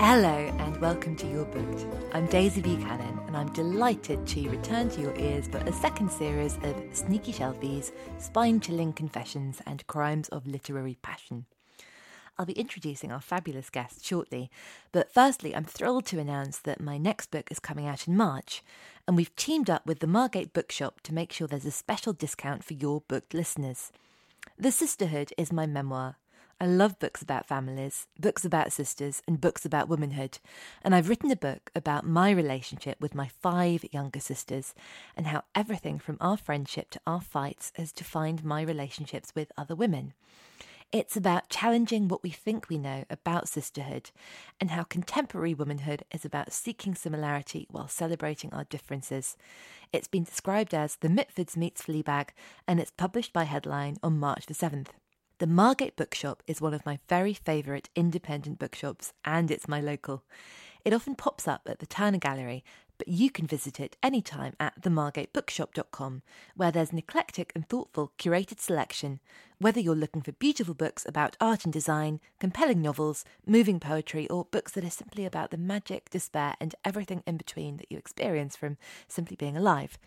Hello and welcome to You're Booked. I'm Daisy Buchanan and I'm delighted to return to your ears for a second series of sneaky shelfies, spine chilling confessions, and crimes of literary passion. I'll be introducing our fabulous guest shortly, but firstly, I'm thrilled to announce that my next book is coming out in March, and we've teamed up with the Margate Bookshop to make sure there's a special discount for your booked listeners. The Sisterhood is my memoir, I love books about families, books about sisters, and books about womanhood. And I've written a book about my relationship with my five younger sisters and how everything from our friendship to our fights has defined my relationships with other women. It's about challenging what we think we know about sisterhood and how contemporary womanhood is about seeking similarity while celebrating our differences. It's been described as The Mitfords Meets Fleabag and it's published by Headline on March the 7th. The Margate Bookshop is one of my very favourite independent bookshops, and it's my local. It often pops up at the Turner Gallery, but you can visit it anytime at themargatebookshop.com, where there's an eclectic and thoughtful curated selection. Whether you're looking for beautiful books about art and design, compelling novels, moving poetry, or books that are simply about the magic, despair, and everything in between that you experience from simply being alive.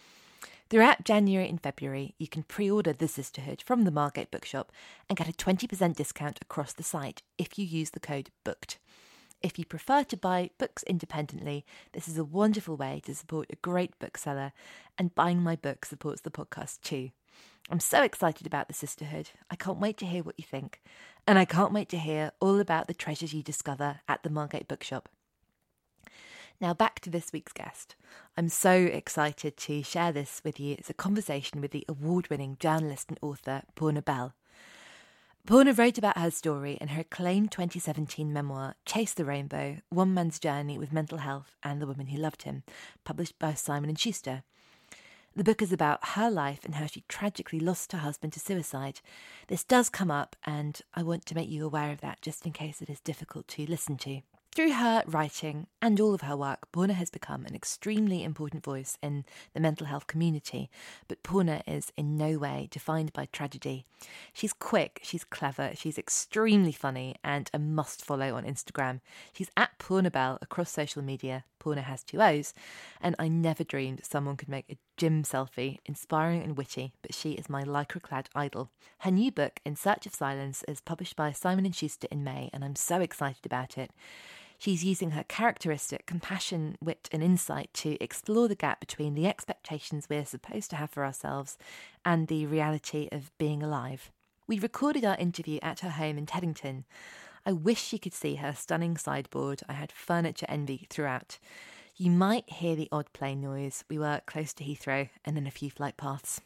Throughout January and February, you can pre order The Sisterhood from the Margate Bookshop and get a 20% discount across the site if you use the code BOOKED. If you prefer to buy books independently, this is a wonderful way to support a great bookseller, and buying my book supports the podcast too. I'm so excited about The Sisterhood. I can't wait to hear what you think, and I can't wait to hear all about the treasures you discover at the Margate Bookshop. Now, back to this week's guest. I'm so excited to share this with you. It's a conversation with the award winning journalist and author, Poorna Bell. Poorna wrote about her story in her acclaimed 2017 memoir, Chase the Rainbow One Man's Journey with Mental Health and the Woman Who Loved Him, published by Simon & Schuster. The book is about her life and how she tragically lost her husband to suicide. This does come up, and I want to make you aware of that just in case it is difficult to listen to. Through her writing and all of her work, Poorna has become an extremely important voice in the mental health community, but Poorna is in no way defined by tragedy. She's quick, she's clever, she's extremely funny, and a must follow on Instagram. She's at Poorna Bell across social media. Poorna has two O's, and I never dreamed someone could make a gym selfie, inspiring and witty, but she is my lycra clad idol. Her new book, In Search of Silence, is published by Simon & Schuster in May, and I'm so excited about it. She's using her characteristic compassion, wit, and insight to explore the gap between the expectations we're supposed to have for ourselves and the reality of being alive. We recorded our interview at her home in Teddington. I wish you could see her stunning sideboard. I had furniture envy throughout. You might hear the odd plane noise. We were close to Heathrow and then a few flight paths.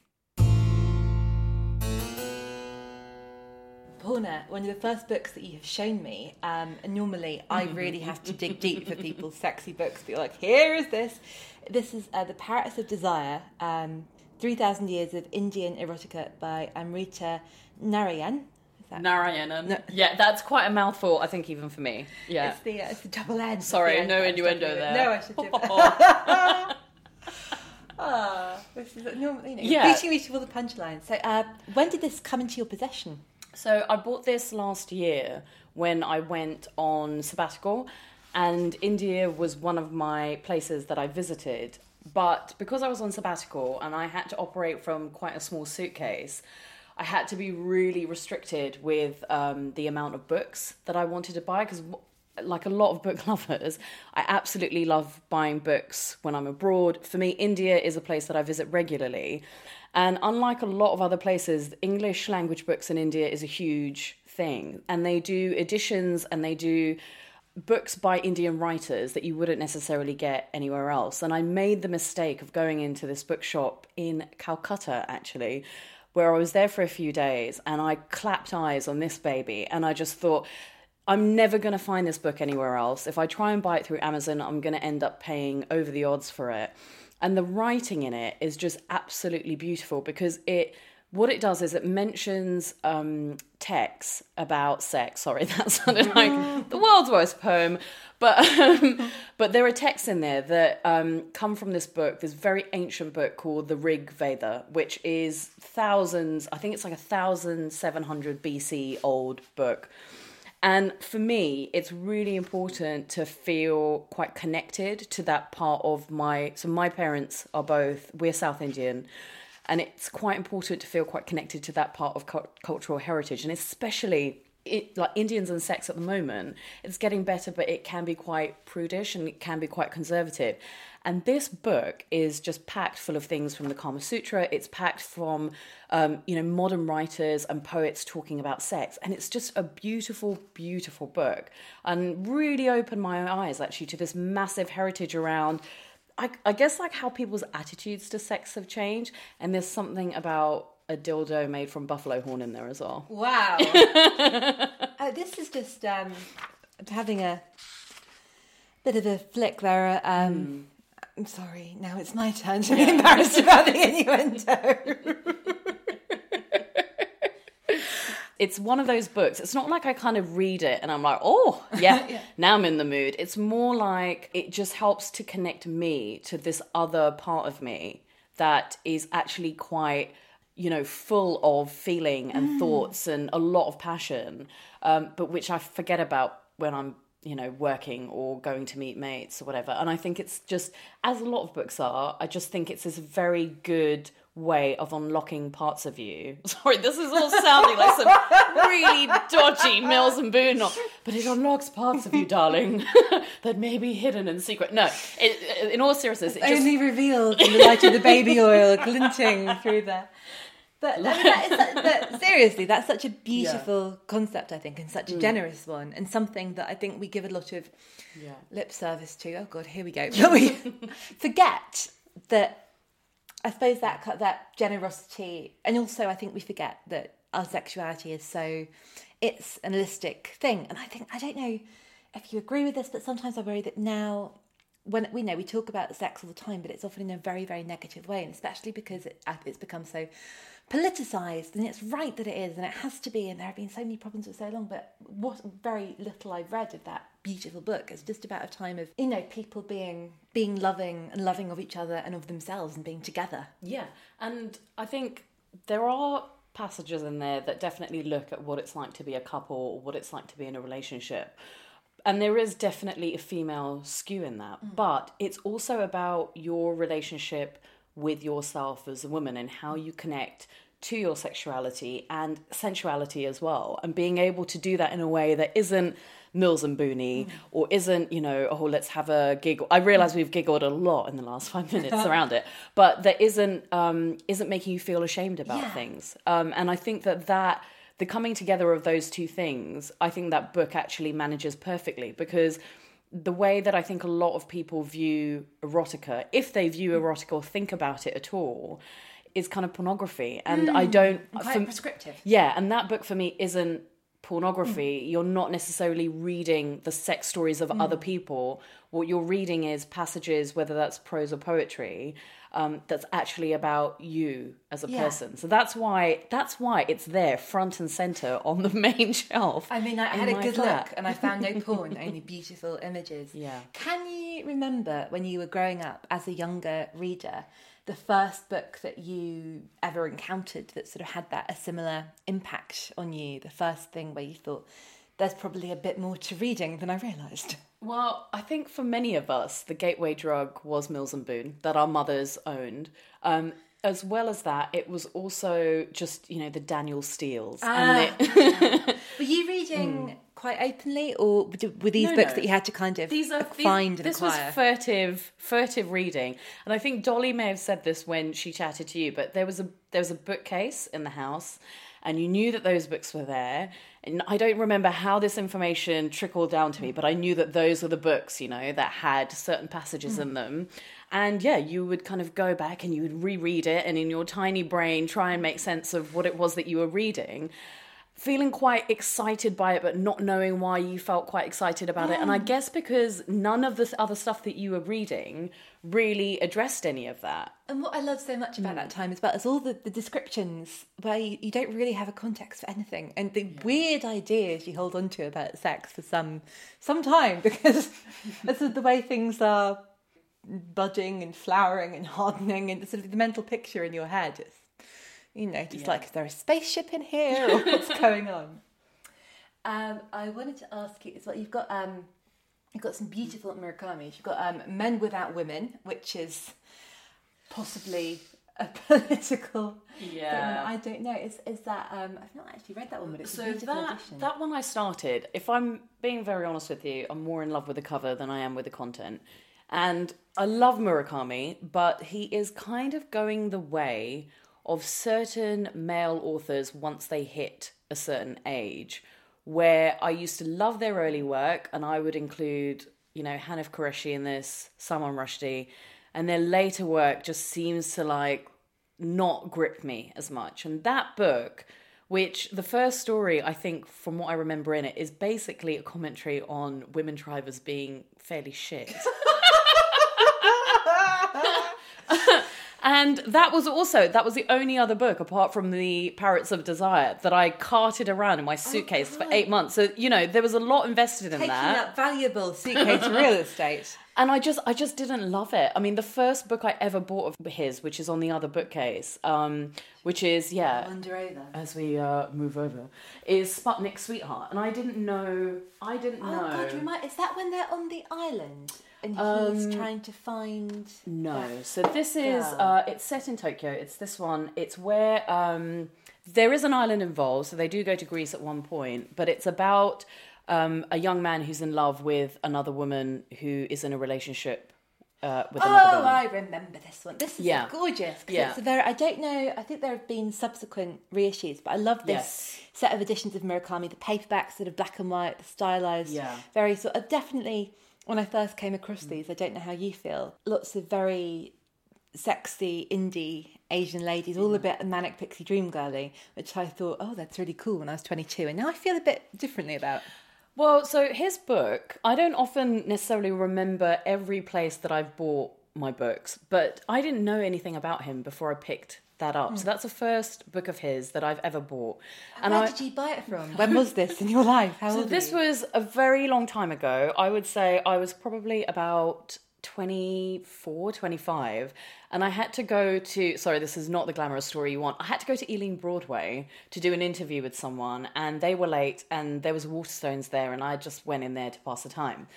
Poorna, one of the first books that you have shown me, um, and normally I really have to dig deep for people's sexy books, but you're like, here is this. This is uh, The Parrots of Desire, um, 3,000 Years of Indian Erotica by Amrita Narayan. Narayanan. No. Yeah, that's quite a mouthful, I think, even for me. Yeah. It's the, uh, it's the double N. Sorry, no innuendo there. No, I should do that. Ah, this is normally, you know, Yeah. beating me to all the punchlines. So, uh, when did this come into your possession? So I bought this last year when I went on sabbatical, and India was one of my places that I visited. But because I was on sabbatical and I had to operate from quite a small suitcase, I had to be really restricted with um, the amount of books that I wanted to buy because like a lot of book lovers, I absolutely love buying books when I'm abroad. For me, India is a place that I visit regularly. And unlike a lot of other places, English language books in India is a huge thing. And they do editions and they do books by Indian writers that you wouldn't necessarily get anywhere else. And I made the mistake of going into this bookshop in Calcutta, actually, where I was there for a few days and I clapped eyes on this baby and I just thought, I'm never going to find this book anywhere else. If I try and buy it through Amazon, I'm going to end up paying over the odds for it. And the writing in it is just absolutely beautiful because it what it does is it mentions um, texts about sex. Sorry, that sounded like the world's worst poem, but um, but there are texts in there that um, come from this book, this very ancient book called the Rig Veda, which is thousands. I think it's like a thousand seven hundred BC old book. And for me, it's really important to feel quite connected to that part of my. So, my parents are both, we're South Indian, and it's quite important to feel quite connected to that part of cu- cultural heritage, and especially. It, like Indians and sex at the moment, it's getting better, but it can be quite prudish and it can be quite conservative. And this book is just packed full of things from the Kama Sutra. It's packed from, um, you know, modern writers and poets talking about sex. And it's just a beautiful, beautiful book. And really opened my eyes actually to this massive heritage around, I, I guess, like how people's attitudes to sex have changed. And there's something about a dildo made from buffalo horn in there as well. Wow. uh, this is just um, having a bit of a flick there. Um, mm. I'm sorry, now it's my turn to be embarrassed about the innuendo. it's one of those books. It's not like I kind of read it and I'm like, oh, yeah, yeah, now I'm in the mood. It's more like it just helps to connect me to this other part of me that is actually quite, you know, full of feeling and mm. thoughts and a lot of passion, um, but which I forget about when I'm you know, working or going to meet mates or whatever. And I think it's just, as a lot of books are, I just think it's this very good way of unlocking parts of you. Sorry, this is all sounding like some really dodgy Mills and Boon, but it unlocks parts of you, darling, that may be hidden in secret. No, it, in all seriousness, it just... only revealed in the light of the baby oil glinting through there. But, I mean, that is, but seriously, that's such a beautiful yeah. concept, I think, and such a mm. generous one, and something that I think we give a lot of yeah. lip service to. Oh God, here we go. We forget that. I suppose that that generosity, and also I think we forget that our sexuality is so it's an holistic thing, and I think I don't know if you agree with this, but sometimes I worry that now when we know we talk about sex all the time, but it's often in a very, very negative way, and especially because it, it's become so politicized and it's right that it is and it has to be and there have been so many problems for so long but what very little I've read of that beautiful book is just about a time of you know people being being loving and loving of each other and of themselves and being together yeah and I think there are passages in there that definitely look at what it's like to be a couple or what it's like to be in a relationship and there is definitely a female skew in that mm. but it's also about your relationship with yourself as a woman and how you connect to your sexuality and sensuality as well and being able to do that in a way that isn't Mills and Booney mm. or isn't, you know, oh, let's have a giggle. I realize we've giggled a lot in the last five minutes around it, but that isn't um, isn't making you feel ashamed about yeah. things. Um, and I think that that the coming together of those two things, I think that book actually manages perfectly because the way that I think a lot of people view erotica, if they view erotica or think about it at all, is kind of pornography. And mm, I don't. Quite for, prescriptive. Yeah, and that book for me isn't pornography. Mm. You're not necessarily reading the sex stories of mm. other people. What you're reading is passages, whether that's prose or poetry, um, that's actually about you as a yeah. person. So that's why that's why it's there, front and center on the main shelf. I mean, I, had a good flat. look and I found no porn, only beautiful images. Yeah. Can you remember when you were growing up as a younger reader? The first book that you ever encountered that sort of had that a similar impact on you, the first thing where you thought, there's probably a bit more to reading than I realised. Well, I think for many of us, the gateway drug was Mills and Boon that our mothers owned. Um, as well as that, it was also just you know the Danielle Steels. Ah, and it... Were you reading? Mm quite openly, or were these No, books no. that you had to kind of these are find these, this acquire? was furtive furtive reading and i think dolly may have said this when she chatted to you but there was a there was a bookcase in the house and you knew that those books were there. And i don't remember how this information trickled down to me but i knew that those were the books you know that had certain passages in hmm. them. And yeah you would kind of go back and you would reread it and in your tiny brain try and make sense of what it was that you were reading feeling quite excited by it but not knowing why you felt quite excited about it. And i guess because none of the other stuff that you were reading really addressed any of that. And what I love so much about Mm. that time as well is all the, the descriptions where you, you don't really have a context for anything, and the weird ideas you hold on to about sex for some some time because this is the way things are budding and flowering and hardening, and sort of the mental picture in your head. Is, you know, just like is there a spaceship in here or what's going on? Um, I wanted to ask you as well. You've got um, you've got some beautiful Murakami's. You've got um, Men Without Women, which is possibly a political Yeah. statement. I don't know. Is is that um I've not actually read that one, but it's a beautiful that edition. that one i started if i'm being very honest with you i'm more in love with the cover than i am with the content and i love murakami but he is kind of going the way of certain male authors once they hit a certain age where i used to love their early work and i would include you know hanif kureishi in this salman rushdie and their later work just seems to like not grip me as much. And that book, which the first story, I think, from what I remember in it, is basically a commentary on women drivers being fairly shit. and that was also that was the only other book apart from the Parrots of Desire that I carted around in my suitcase for eight months. So you know there was a lot invested in that. Taking that. up valuable suitcase real estate. and I just I just didn't love it. I mean, the first book I ever bought of his, which is on the other bookcase, um, which is yeah, as we uh, move over, is Sputnik Sweetheart, and I didn't know I didn't know Oh know. God, remind, is that when they're on the island and he's Um, trying to find? No. So this is uh, it's set in Tokyo. It's this one. It's where um, there is an island involved. So they do go to Greece at one point, but it's about um, a young man who's in love with another woman who is in a relationship uh, with another Oh, woman. I remember this one. This is Yeah. gorgeous. Yeah. It's very, I don't know. I think there have been subsequent reissues, but I love this Yes. set of editions of Murakami. The paperback, sort of black and white, the stylized, Yeah. very sort of definitely. When I first came across mm. these, I don't know how you feel. Lots of very sexy indie Asian ladies, all a mm. bit manic pixie dream girly, which I thought, oh, that's really cool when I was 22. And now I feel a bit differently about. Well, so his book, I don't often necessarily remember every place that I've bought my books, but I didn't know anything about him before I picked that up. So hmm. that's the first book of his that I've ever bought. And Where I, did you buy it from? When was this in your life? How so this you? was a very long time ago. I would say I was probably about 24, 25. And I had to go to, sorry, this is not the glamorous story you want. I had to go to Ealing Broadway to do an interview with someone, and they were late, and there was Waterstones there, and I just went in there to pass the time.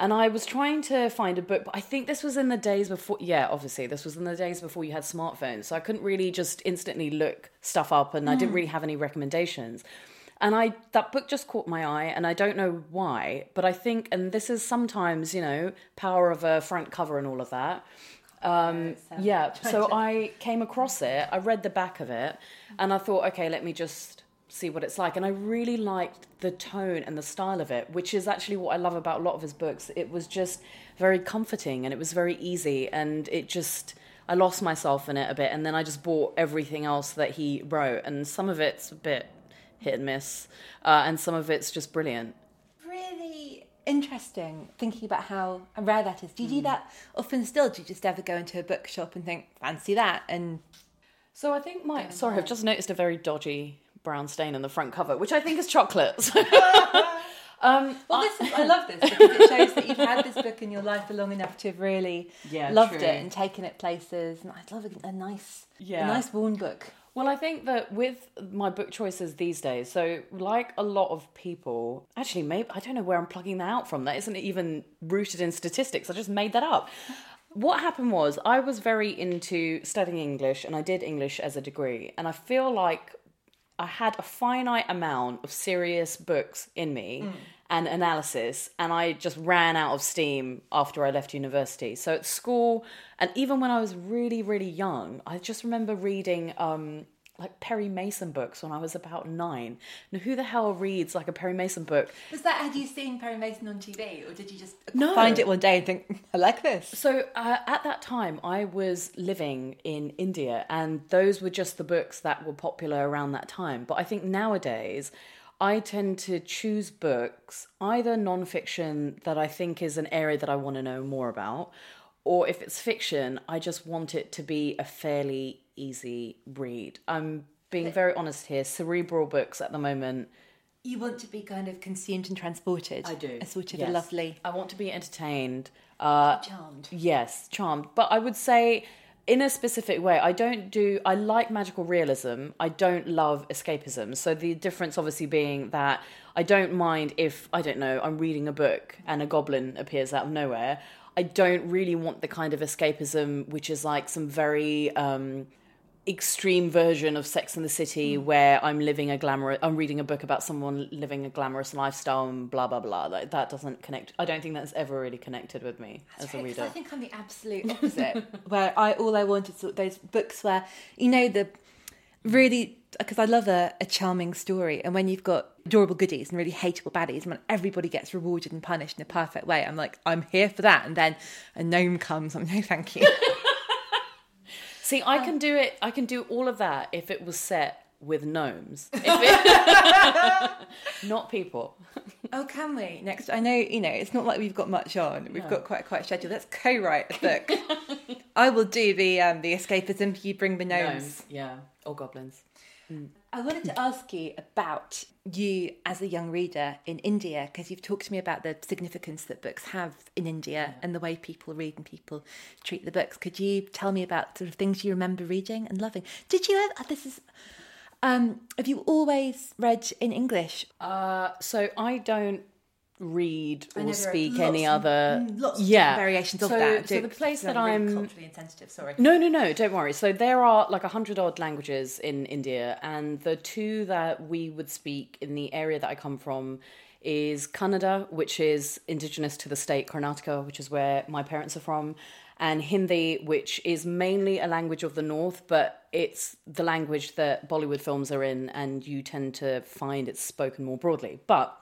And I was trying to find a book, but I think this was in the days before, yeah, obviously, this was in the days before you had smartphones. So I couldn't really just instantly look stuff up, and I didn't really have any recommendations. And I that book just caught my eye, and I don't know why, but I think, and this is sometimes, you know, power of a front cover and all of that. Um, yeah, so I came across it, I read the back of it, and I thought, okay, let me just see what it's like. And I really liked the tone and the style of it, which is actually what I love about a lot of his books. It was just very comforting and it was very easy, and it just. I lost myself in it a bit, and then I just bought everything else that he wrote, and some of it's a bit hit and miss, uh, and some of it's just brilliant. really interesting thinking about how rare that is. Do you do that often still? Do you just ever go into a bookshop and think, fancy that? And So I think my sorry, I've just noticed a very dodgy brown stain on the front cover, which I think is chocolate. um, well, this is, I love this because it shows that you've had this book in your life for long enough to have really Yeah, loved true. it and taken it places. And I'd love a, a nice, Yeah. a nice worn book. Well, I think that with my book choices these days, so like a lot of people, actually, maybe I don't know where I'm plugging that out from. That isn't even rooted in statistics. I just made that up. What happened was I was very into studying English, and I did English as a degree, and I feel like I had a finite amount of serious books in me Mm. and analysis, and I just ran out of steam after I left university. So at school, and even when I was really, really young, I just remember reading um, like Perry Mason books when I was about nine. Now, who the hell reads like a Perry Mason book? Was that had you seen Perry Mason on TV, or did you just No. find it one day and think I like this? So uh, at that time, I was living in India, and those were just the books that were popular around that time. But I think nowadays, I tend to choose books, either nonfiction that I think is an area that I want to know more about, or if it's fiction, I just want it to be a fairly easy read. I'm being very honest here. Cerebral books at the moment. You want to be kind of consumed and transported. I do. A sort of yes. a lovely I want to be entertained. Uh, charmed. Yes, charmed. But I would say in a specific way. I don't do I like magical realism. I don't love escapism. So the difference obviously being that I don't mind if I don't know, I'm reading a book and a goblin appears out of nowhere. I don't really want the kind of escapism which is like some very um extreme version of Sex in the City mm. where I'm living a glamorous I'm reading a book about someone living a glamorous lifestyle and blah blah blah. Like that doesn't connect I don't think that's ever really connected with me as a reader. I think I'm the absolute opposite, where I all I want is sort those books where you know the really because I love a, a charming story, and when you've got adorable goodies and really hateable baddies, and when everybody gets rewarded and punished in a perfect way, I'm like I'm here for that, and then a gnome comes, I'm no thank you. See, I can do it. I can do all of that if it was set with gnomes, If it- not people. oh, can we next? I know you know it's not like we've got much on. We've got quite quite a schedule. Let's co-write a book. I will do the um the escapism. You bring the gnomes. Gnomes, yeah, or goblins. I wanted to ask you about you as a young reader in India because you've talked to me about the significance that books have in India and the way people read and people treat the books. Could you tell me about sort of things you remember reading and loving? Did you ever? This is. Um, have you always read in English? Uh, so I don't read or know speak any other. mm, of yeah variations of that. So the place that I'm I'm culturally insensitive. Sorry. No, no, no, don't worry. So there are like a hundred odd languages in India, and the two that we would speak in the area that I come from is Kannada, which is indigenous to the state Karnataka, which is where my parents are from, and Hindi, which is mainly a language of the north, but it's the language that Bollywood films are in, and you tend to find it's spoken more broadly. But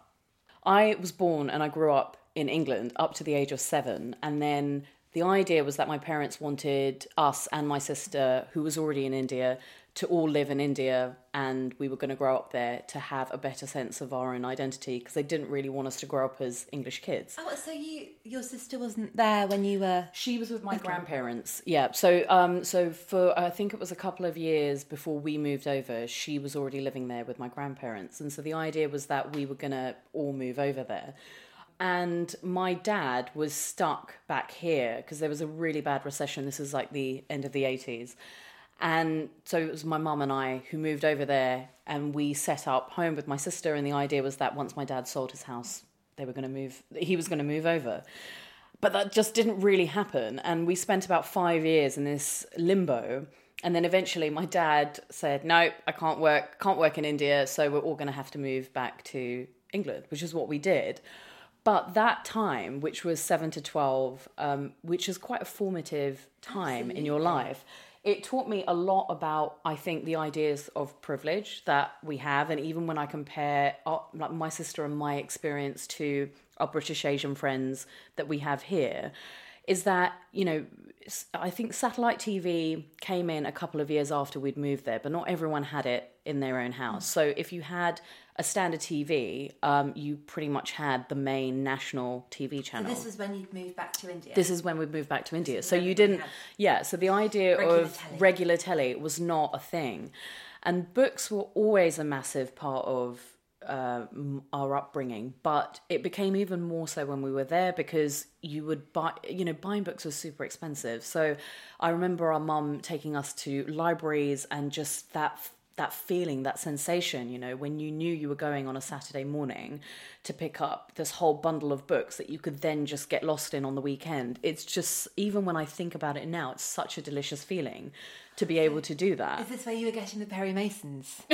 I was born and I grew up in England up to the age of seven. And then the idea was that my parents wanted us and my sister, who was already in India, to all live in India and we were going to grow up there to have a better sense of our own identity because they didn't really want us to grow up as English kids. Oh, so you your sister wasn't there when you were? She was with my grandparents. Yeah. So um so for I think it was a couple of years before we moved over, she was already living there with my grandparents. And so the idea was that we were gonna all move over there. And my dad was stuck back here because there was a really bad recession. This is like the end of the 80s. And so it was my mum and I who moved over there and we set up home with my sister. And the idea was that once my dad sold his house, they were going to move, he was going to move over. But that just didn't really happen and we spent about five years in this limbo. And then eventually my dad said no i can't work can't work in india so we're all going to have to move back to england which is what we did. But that time which was 7 to 12 um, which is quite a formative time in your life it taught me a lot about i think the ideas of privilege that we have. And even when i compare our, like my sister and my experience to our british asian friends that we have here is that you know I think satellite tv came in a couple of years after we'd moved there but not everyone had it in their own house so if you had a standard tv um, you pretty much had the main national tv channel This was when you'd moved back to India. this is when we moved back to India. So you didn't, yeah. So the idea regular of telly. regular telly was not a thing, and books were always a massive part of uh, our upbringing. But it became even more so when we were there because you would buy, you know, buying books was super expensive. So I remember our mum taking us to libraries and just that that feeling, that sensation, you know, when you knew you were going on a Saturday morning to pick up this whole bundle of books that you could then just get lost in on the weekend. It's just, even when I think about it now, it's such a delicious feeling to be able to do that. Is this where you were getting the Perry Masons?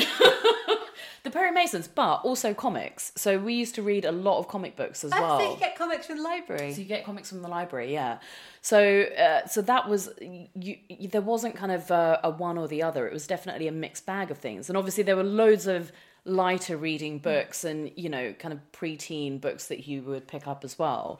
the Perry Masons, but also comics. So we used to read a lot of comic books as Oh, well. so you get comics from the library. So you get comics from the library, yeah. So, uh, so that was you. There wasn't kind of uh, a one or the other. It was definitely a mixed bag of things, and obviously there were loads of lighter reading books and you know kind of preteen books that you would pick up as well.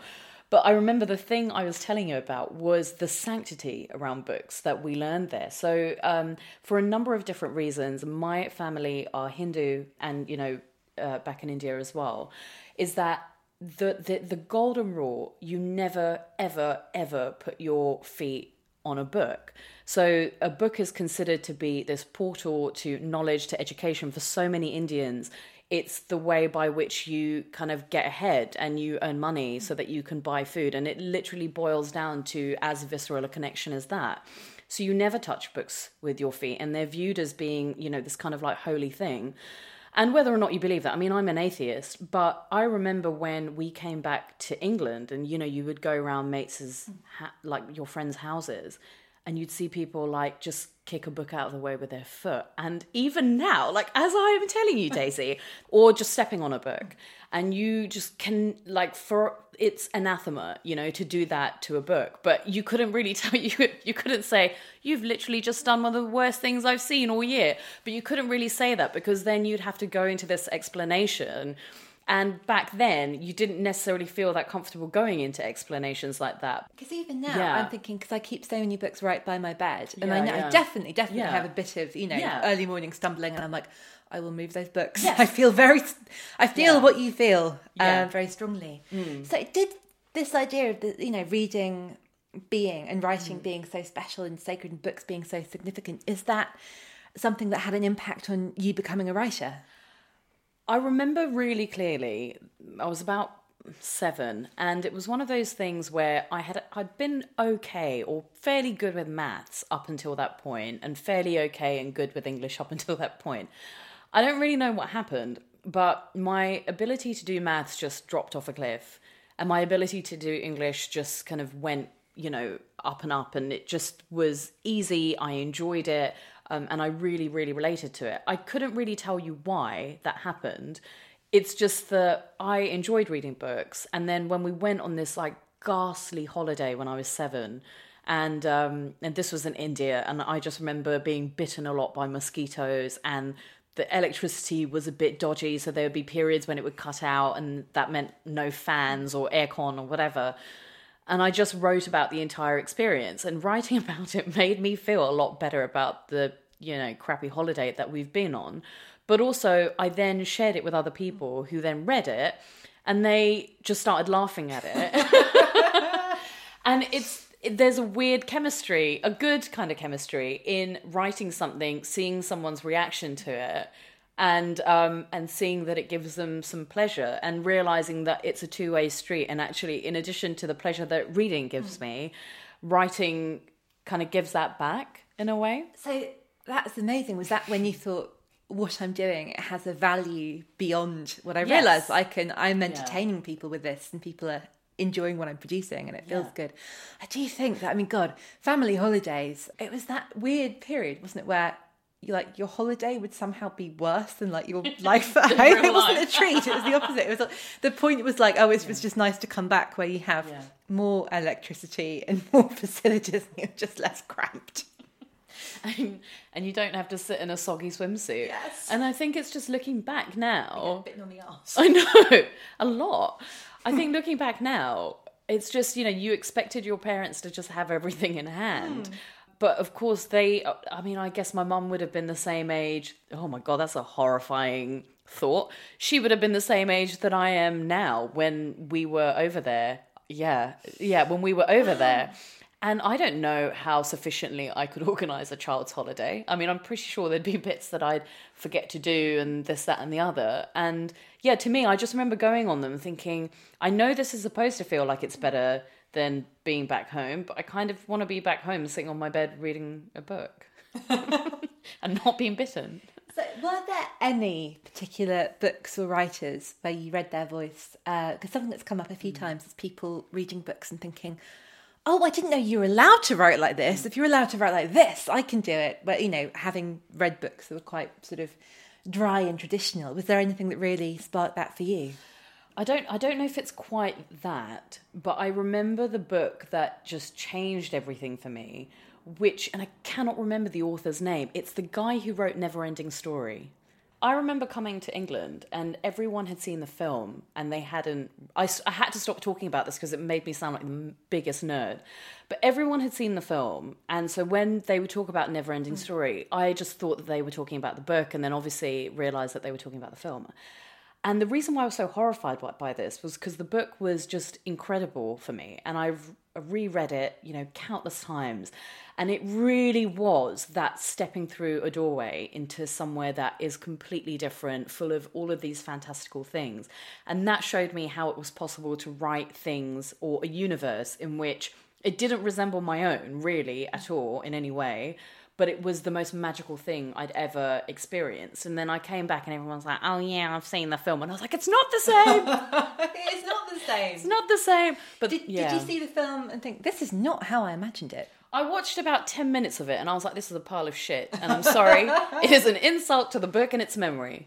But I remember the thing I was telling you about was the sanctity around books that we learned there. So, um, for a number of different reasons, my family are Hindu, and you know, uh, back in India as well, is that the, the the golden rule: you never, ever, ever put your feet on a book. So a book is considered to be this portal to knowledge, to education for so many Indians it's the way by which you kind of get ahead and you earn money so that you can buy food. And it literally boils down to as visceral a connection as that. So you never touch books with your feet, and they're viewed as being, you know, this kind of like holy thing. And whether or not you believe that, I mean, I'm an atheist, but I remember when we came back to England, and you know, you would go around mates' ha- like your friends' houses, and you'd see people like just kick a book out of the way with their foot. And even now, like as I am telling you, Daisy, or just stepping on a book, and you just can like for it's anathema, you know, to do that to a book. But you couldn't really tell you you couldn't say you've literally just done one of the worst things I've seen all year. But you couldn't really say that because then you'd have to go into this explanation. And back then, you didn't necessarily feel that comfortable going into explanations like that. Because even now, Yeah. I'm thinking because I keep so many books right by my bed, and I Yeah, I definitely, definitely Yeah. have a bit of you know Yeah. early morning stumbling, and I'm like, I will move those books. Yes. I feel very, I feel Yeah. what you feel Yeah. uh, very strongly. So did this idea of the you know reading being and writing being so special and sacred and books being so significant is that something that had an impact on you becoming a writer? I remember really clearly. I was about seven, and it was one of those things where I had I'd been okay or fairly good with maths up until that point, and fairly okay and good with English up until that point. I don't really know what happened, but my ability to do maths just dropped off a cliff, and my ability to do English just kind of went, you know, up and up, and it just was easy. I enjoyed it um, and I really, really related to it. I couldn't really tell you why that happened. It's just that I enjoyed reading books, and then when we went on this like ghastly holiday when I was seven, and um, and this was in India, and I just remember being bitten a lot by mosquitoes, and the electricity was a bit dodgy, so there would be periods when it would cut out, and that meant no fans or aircon or whatever. And I just wrote about the entire experience, and writing about it made me feel a lot better about the you know crappy holiday that we've been on. But also, I then shared it with other people who then read it, and they just started laughing at it. and it's there's a weird chemistry, a good kind of chemistry in writing something, seeing someone's reaction to it, and um, and seeing that it gives them some pleasure, and realizing that it's a two way street. And actually, in addition to the pleasure that reading gives me, writing kind of gives that back in a way. So that's amazing. Was that when you thought what I'm doing it has a value beyond what I Yes. I can I'm entertaining people with this and people are enjoying what I'm producing and it feels good. I do think that I mean God, family holidays, it was that weird period, wasn't it, where like your holiday would somehow be worse than like your life at home. It wasn't a treat. It was the opposite. It was like, the point was like, oh, it was just nice to come back where you have Yeah. more electricity and more facilities and you're just less cramped. and, and you don't have to sit in a soggy swimsuit. Yes. And I think it's just looking back now. Bitten on the arse. I know a lot. I think looking back now, it's just you know you expected your parents to just have everything in hand. Hmm. But of course, they, I mean, I guess my mum would have been the same age. Oh my God, that's a horrifying thought. She would have been the same age that I am now when we were over there. Yeah, yeah, when we were over there. And I don't know how sufficiently I could organise a child's holiday. I mean, I'm pretty sure there'd be bits that I'd forget to do and this, that, and the other. And yeah, to me, I just remember going on them thinking, I know this is supposed to feel like it's better than being back home, but I kind of want to be back home sitting on my bed reading a book and not being bitten. So, were there any particular books or writers where you read their voice? Uh, because something that's come up a few hmm. times is people reading books and thinking, "Oh, I didn't know you were allowed to write like this. If you're allowed to write like this, I can do it." But you know, having read books that were quite sort of dry and traditional. Was there anything that really sparked that for you? I don't I don't know if it's quite that, but I remember the book that just changed everything for me, which and I cannot remember the author's name. It's the guy who wrote Neverending Story. I remember coming to England and everyone had seen the film and they hadn't. I, I had to stop talking about this because it made me sound like the biggest nerd. But everyone had seen the film. And so when they would talk about Neverending hmm. Story, I just thought that they were talking about the book and then obviously realized that they were talking about the film. And the reason why I was so horrified by, this was because the book was just incredible for me. And I've reread it, you know, countless times. And it really was that stepping through a doorway into somewhere that is completely different, full of all of these fantastical things. And that showed me how it was possible to write things or a universe in which it didn't resemble my own, really, at all, in any way but it was the most magical thing I'd ever experienced. And then I came back and everyone was like, "Oh yeah, I've seen the film," and I was like, "It's not the same. it's not the same. It's not the same." But did, yeah. did you see the film and think this is not how I imagined it? I watched about 10 minutes of it and I was like, this is a pile of shit. And I'm sorry, it is an insult to the book and its memory.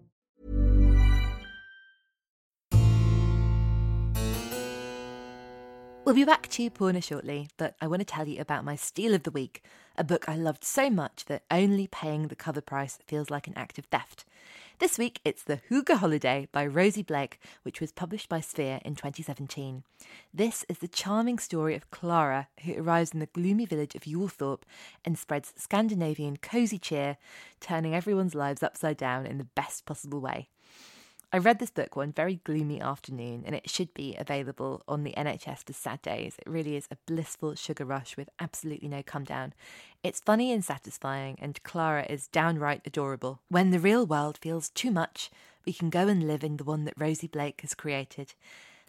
We'll be back to Poorna shortly, but I want to tell you about my steal of the week, a book I loved so much that only paying the cover price feels like an act of theft. This week it's The Hygge Holiday by Rosie Blake, which was published by Sphere in 2017. This is the charming story of Clara, who arrives in the gloomy village of Yulthorpe and spreads Scandinavian cosy cheer, turning everyone's lives upside down in the best possible way. I read this book one very gloomy afternoon, and it should be available on the NHS for sad days. It really is a blissful sugar rush with absolutely no come down. It's funny and satisfying, and Clara is downright adorable. When the real world feels too much, we can go and live in the one that Rosie Blake has created.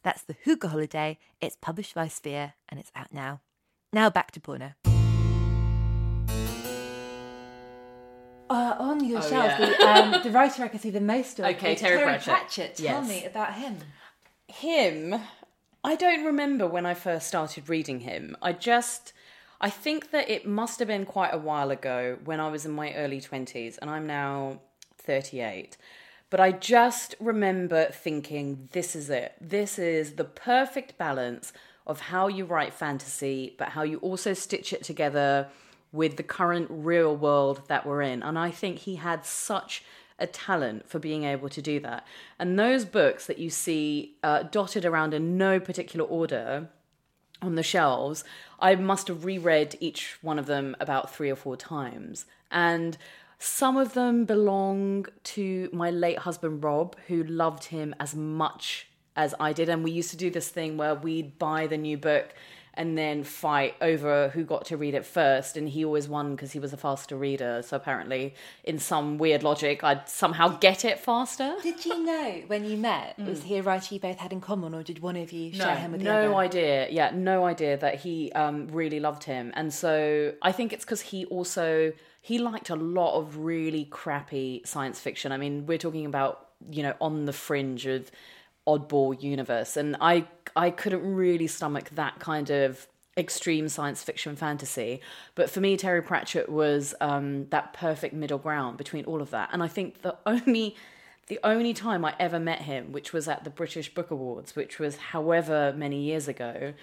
That's the Hygge Holiday. It's published by Sphere, and it's out now. Now back to Poorna. Uh, on your Oh, shelf, yeah. the, um, the writer I can see the most of Okay, is Terry Pratchett. Tell Yes. me about him. him i don't remember when i first started reading him i just i think that it must have been quite a while ago when i was in my early 20s and i'm now 38 but i just remember thinking this is it this is the perfect balance of how you write fantasy but how you also stitch it together with the current real world that we're in and i think he had such a talent for being able to do that. And those books that you see uh, dotted around in no particular order on the shelves, I must have reread each one of them about three or four times. And some of them belong to my late husband Rob, who loved him as much as I did. And we used to do this thing where we'd buy the new book and then fight over who got to read it first. And he always won because he was a faster reader. So apparently, in some weird logic, I'd somehow get it faster. Did you know when you met, was he a writer you both had in common, or did one of you share him with the no other? No idea. Yeah, no idea that he um, really loved him, and so I think it's because he also he liked a lot of really crappy science fiction. I mean, we're talking about you know on the fringe of oddball universe, and I I couldn't really stomach that kind of extreme science fiction fantasy. But for me, Terry Pratchett was um, that perfect middle ground between all of that. And I think the only the only time I ever met him, which was at the British Book Awards, which was however many years ago,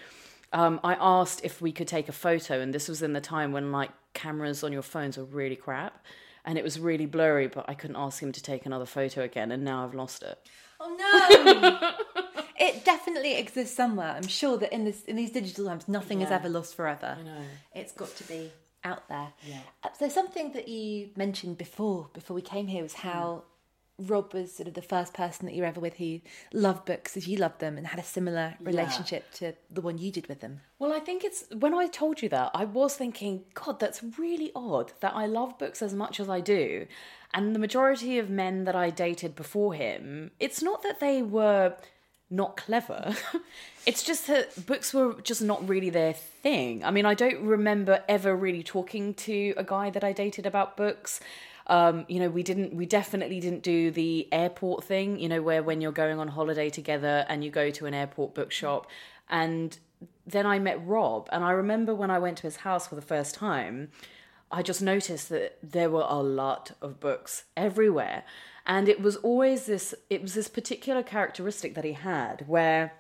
um, I asked if we could take a photo, and this was in the time when like cameras on your phones were really crap, and it was really blurry. But I couldn't ask him to take another photo again, and now I've lost it. Oh no! it definitely exists somewhere. I'm sure that in this in these digital times, nothing is Yeah. ever lost forever. I know. It's got to be out there. Yeah. Uh, so something that you mentioned before before we came here was how Rob was sort of the first person that you were ever with who loved books as you loved them and had a similar relationship to the one you did with them. Well, I think it's when I told you that, I was thinking, God, that's really odd that I love books as much as I do. And the majority of men that I dated before him, it's not that they were not clever. it's just that books were just not really their thing. I mean, I don't remember ever really talking to a guy that I dated about books. Um, you know, we didn't, we definitely didn't do the airport thing, you know, where when you're going on holiday together and you go to an airport bookshop. And then I met Rob, and I remember when I went to his house for the first time, I just noticed that there were a lot of books everywhere. And it was always this, it was this particular characteristic that he had where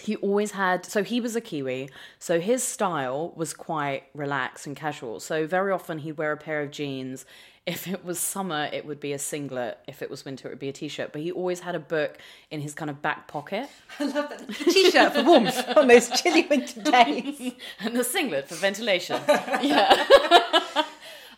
he always had so he was a kiwi so his style was quite relaxed and casual. So very often he'd wear a pair of jeans. If it was summer it would be a singlet. If it was winter it would be a t-shirt. But he always had a book in his kind of back pocket. I love that. T-shirt for warmth on those chilly winter days. and the singlet for ventilation. Yeah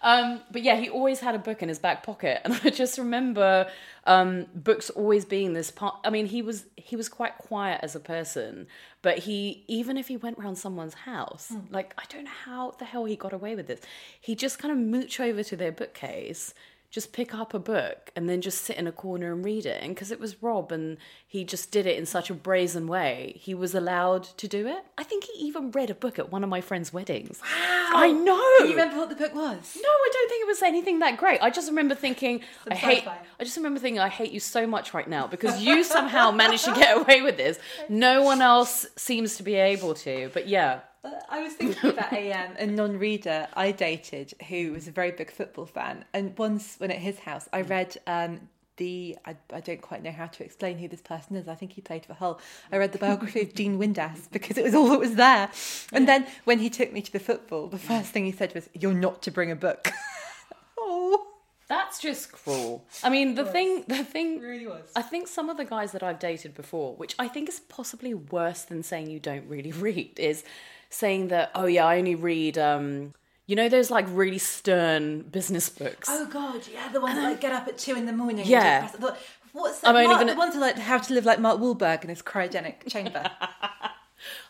um, but yeah he always had a book in his back pocket. And i just remember um, books always being this part i mean he was he was quite quiet as a person but he even if he went around someone's house like i don't know how the hell he got away with this. He just kind of mooch over to their bookcase just pick up a book and then just sit in a corner and read it. And because it was Rob and he just did it in such a brazen way, he was allowed to do it. I think he even read a book at one of my friend's weddings. Wow. I know. Do you remember what the book was? No, I don't think it was anything that great. I just remember thinking, I hate. I just remember thinking, I hate you so much right now because you somehow managed to get away with this. No one else seems to be able to. But yeah, I was thinking about a, um, a non-reader I dated who was a very big football fan, and once when at his house, I read um, the I, I don't quite know how to explain who this person is. I think he played for Hull. I read the biography of Dean Windass because it was all that was there. And then when he took me to the football, the first thing he said was, "You're not to bring a book." oh, that's just cruel. I mean, the thing, the thing, really was. I think some of the guys that I've dated before, which I think is possibly worse than saying you don't really read, is saying that, oh yeah, I only read, um, you know, those like really stern business books. Oh God, yeah, the ones that like get up at two in the morning. and Yeah. press- I thought, What's I'm that? only Mark, gonna- the ones that like how to live like Mark Wahlberg in his cryogenic chamber.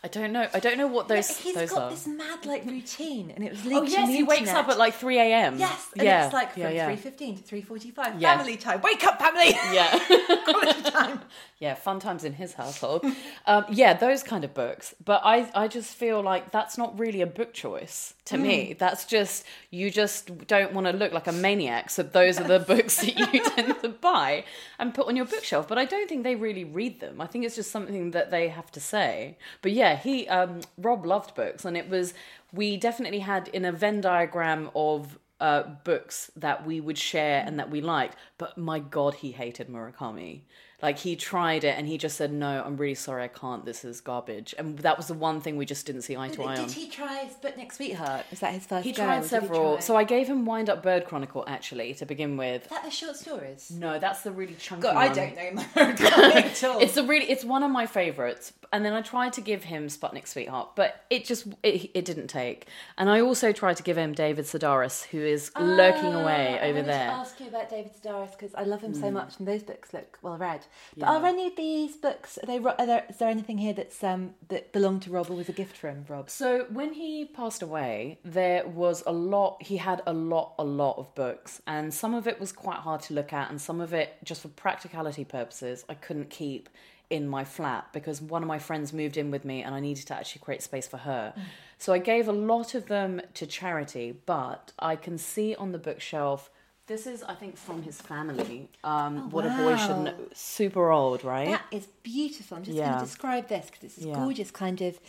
I don't know. I don't know what those He's those got are. this mad like routine, and it was leaked Oh yes, he wakes internet. up at like three a.m. Yes, and yeah, it's like from yeah, yeah. three fifteen to three forty five. Yeah. Family time. Wake up, family. Yeah. Quality time. yeah, fun times in his household. um, yeah, those kind of books. But I, I just feel like that's not really a book choice to me. That's just you just don't want to look like a maniac. So those are the books that you tend to buy and put on your bookshelf. But I don't think they really read them. I think it's just something that they have to say. But yeah, he um, Rob loved books, and it was we definitely had in a Venn diagram of uh, books that we would share and that we liked. But my God, he hated Murakami. Like he tried it and he just said, "No, I'm really sorry, I can't. This is garbage." And that was the one thing we just didn't see eye to eye on. Did he try Sputnik Sweetheart? Is that his first? He go, tried did he several. try- So I gave him Wind Up Bird Chronicle actually to begin with. Is that the short stories? No, that's the really chunky God, one. I don't know at all. It's the really it's one of my favorites. And then I tried to give him Sputnik Sweetheart, but it just it, it didn't take. And I also tried to give him David Sedaris, who is lurking away Ah, I over there. To ask you about David Sedaris because I love him Mm. so much, and those books look well read. But are any of these books? Are they? Are there, is there anything here that's um that belonged to Rob or was a gift from Rob? So when he passed away, there was a lot. He had a lot, a lot of books, and some of it was quite hard to look at, and some of it, just for practicality purposes, I couldn't keep in my flat because one of my friends moved in with me, and I needed to actually create space for her. So I gave a lot of them to charity, but I can see on the bookshelf. This is, I think, from his family. Um, oh, What a boy should know. Super old, right? That is beautiful. I'm just Yeah. going to describe this because it's this Yeah. gorgeous kind of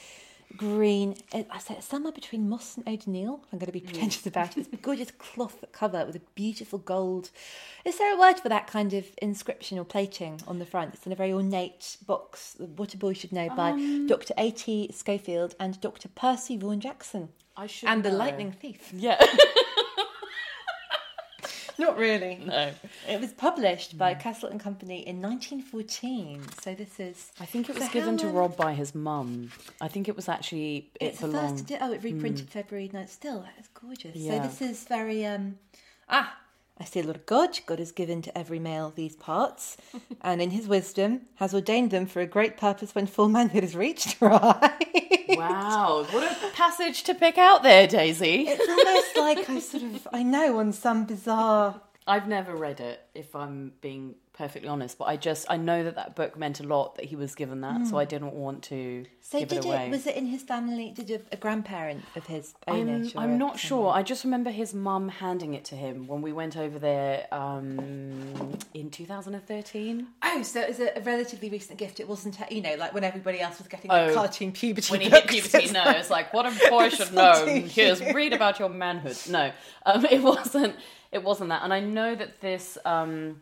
green. It, I said somewhere between moss and O'Donnell. I'm going to be mm. pretentious about it. It's a gorgeous cloth cover with a beautiful gold. Is there a word for that kind of inscription or plating on the front? It's in a very ornate box. What a Boy Should Know by um. Dr. A.T. Schofield and Dr. Percy Vaughan Jackson. I should And the. Lightning Thief. Yeah. Not really. no. It was published by Cassell and Company in 1914. So this is. I think it was how given to Rob by his mum. I think it was actually it It's the first. Oh, it reprinted February 9th. Still, that's gorgeous. Yeah. So this is very. um Ah, I see a lot of God. God has given to every male these parts, and in His wisdom has ordained them for a great purpose when full manhood is reached. Right. Wow, what a passage to pick out there, Daisy. It's almost like I sort of I know on some bizarre. I've never read it, if I'm being perfectly honest, but I just I know that that book meant a lot that he was given that, so I didn't want to Hmm. So give did it it, was it in his family? Did a, a grandparent of his own I'm, age I'm not sure. I just remember his mum handing it to him when we went over there um, in 2013. Oh, so it was a, a relatively recent gift. It wasn't, you know, like when everybody else was getting Oh. cartoon puberty. when he hit puberty, no, like- it's like what a boy should know. Here's read about your manhood. No, um, it wasn't. It wasn't that. And I know that this. Um,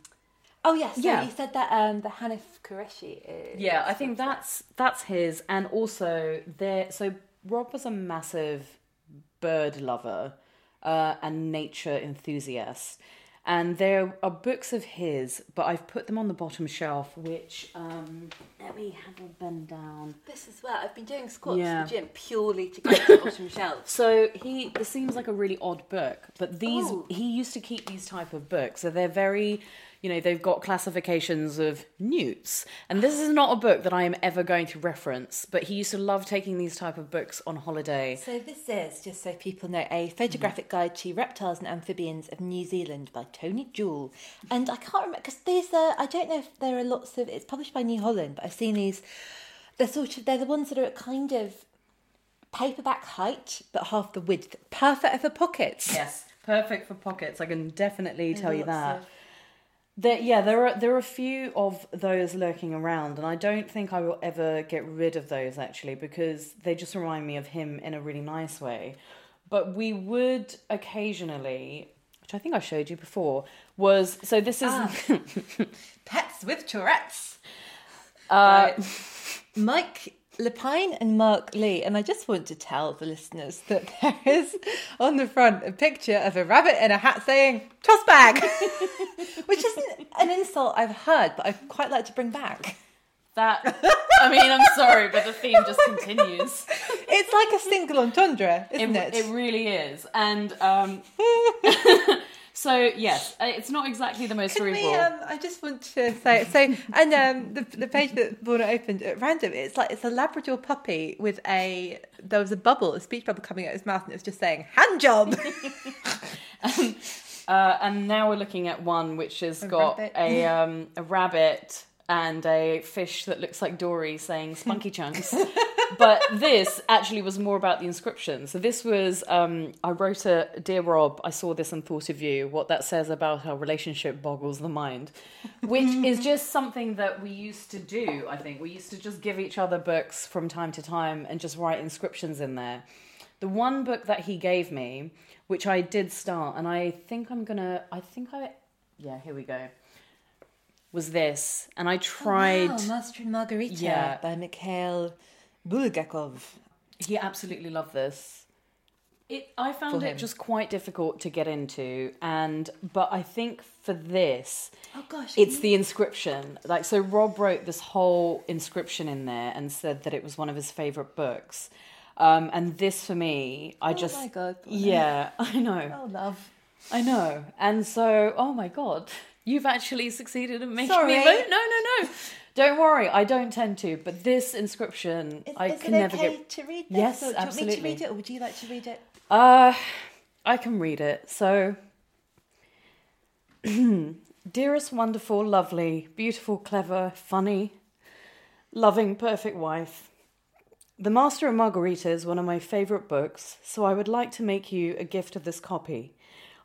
Oh yes, so Yeah. you said that um, the Hanif Kureishi is. yeah, I think that's that's his. And also there. So Rob was a massive bird lover uh, and nature enthusiast. And there are books of his, but I've put them on the bottom shelf, which um, let me have a bend down. This as well. I've been doing squats Yeah. in the gym purely to get to the bottom shelf. So he this seems like a really odd book, but these Oh. he used to keep these type of books. So they're very you know, they've got classifications of newts. And this is not a book that I am ever going to reference, but he used to love taking these type of books on holiday. So this is, just so people know, a photographic mm-hmm. guide to reptiles and amphibians of New Zealand by Tony Jewell. And I can't remember because these are I don't know if there are lots of it's published by New Holland, but I've seen these they're sort of they're the ones that are kind of paperback height but half the width. Perfect for pockets. Yes, perfect for pockets. I can definitely tell you that. of- There, yeah, there are there are a few of those lurking around, and I don't think I will ever get rid of those actually because they just remind me of him in a really nice way. But we would occasionally, which I think I showed you before, was so this is Pets with Tourette's. uh, Mike Lepine and Mark Leigh, and I just want to tell the listeners that there is on the front a picture of a rabbit in a hat saying "toss bag," which isn't an insult I've heard, but I'd quite like to bring back. that. I mean, I'm sorry, but the theme just continues. It's like a single entendre, isn't it? It really is, and um, so yes, uh, it's not exactly the most Can cerebral. we, um, I just want to say so, and um, the the page that Poorna opened at random, it's like it's a Labrador puppy with a there was a bubble, a speech bubble coming out of his mouth, and it was just saying hand job. Uh, and now we're looking at one which has got rabbit. a um, a rabbit and a fish that looks like Dory saying spunky chunks. but this actually was more about the inscription. So this was um, I wrote a dear Rob, I saw this and thought of you. What that says about our relationship boggles the mind, which is just something that we used to do. I think we used to just give each other books from time to time and just write inscriptions in there. The one book that he gave me, which I did start, and I think I'm gonna, I think I, yeah, here we go, was this. And I tried, Wow, Master and Margarita Yeah. by Mikhail Bulgakov. he absolutely loved this. It, I found it him. just quite difficult to get into, and but I think for this, Oh gosh, it's the inscription. Like so, Rob wrote this whole inscription in there and said that it was one of his favorite books. Um, and this for me, I just Oh my God. yeah, I know. Oh love. I know. And so, oh my God, you've actually succeeded in making Sorry. me vote. No, no, no. Don't worry, I don't tend to. But this inscription, Is, I is can it never okay get. to read this? Yes, or do you want me to read it, or would you like to read it? Uh, I can read it. So, dearest, wonderful, lovely, beautiful, clever, funny, loving, perfect wife. The Master and Margarita is one of my favourite books, so I would like to make you a gift of this copy.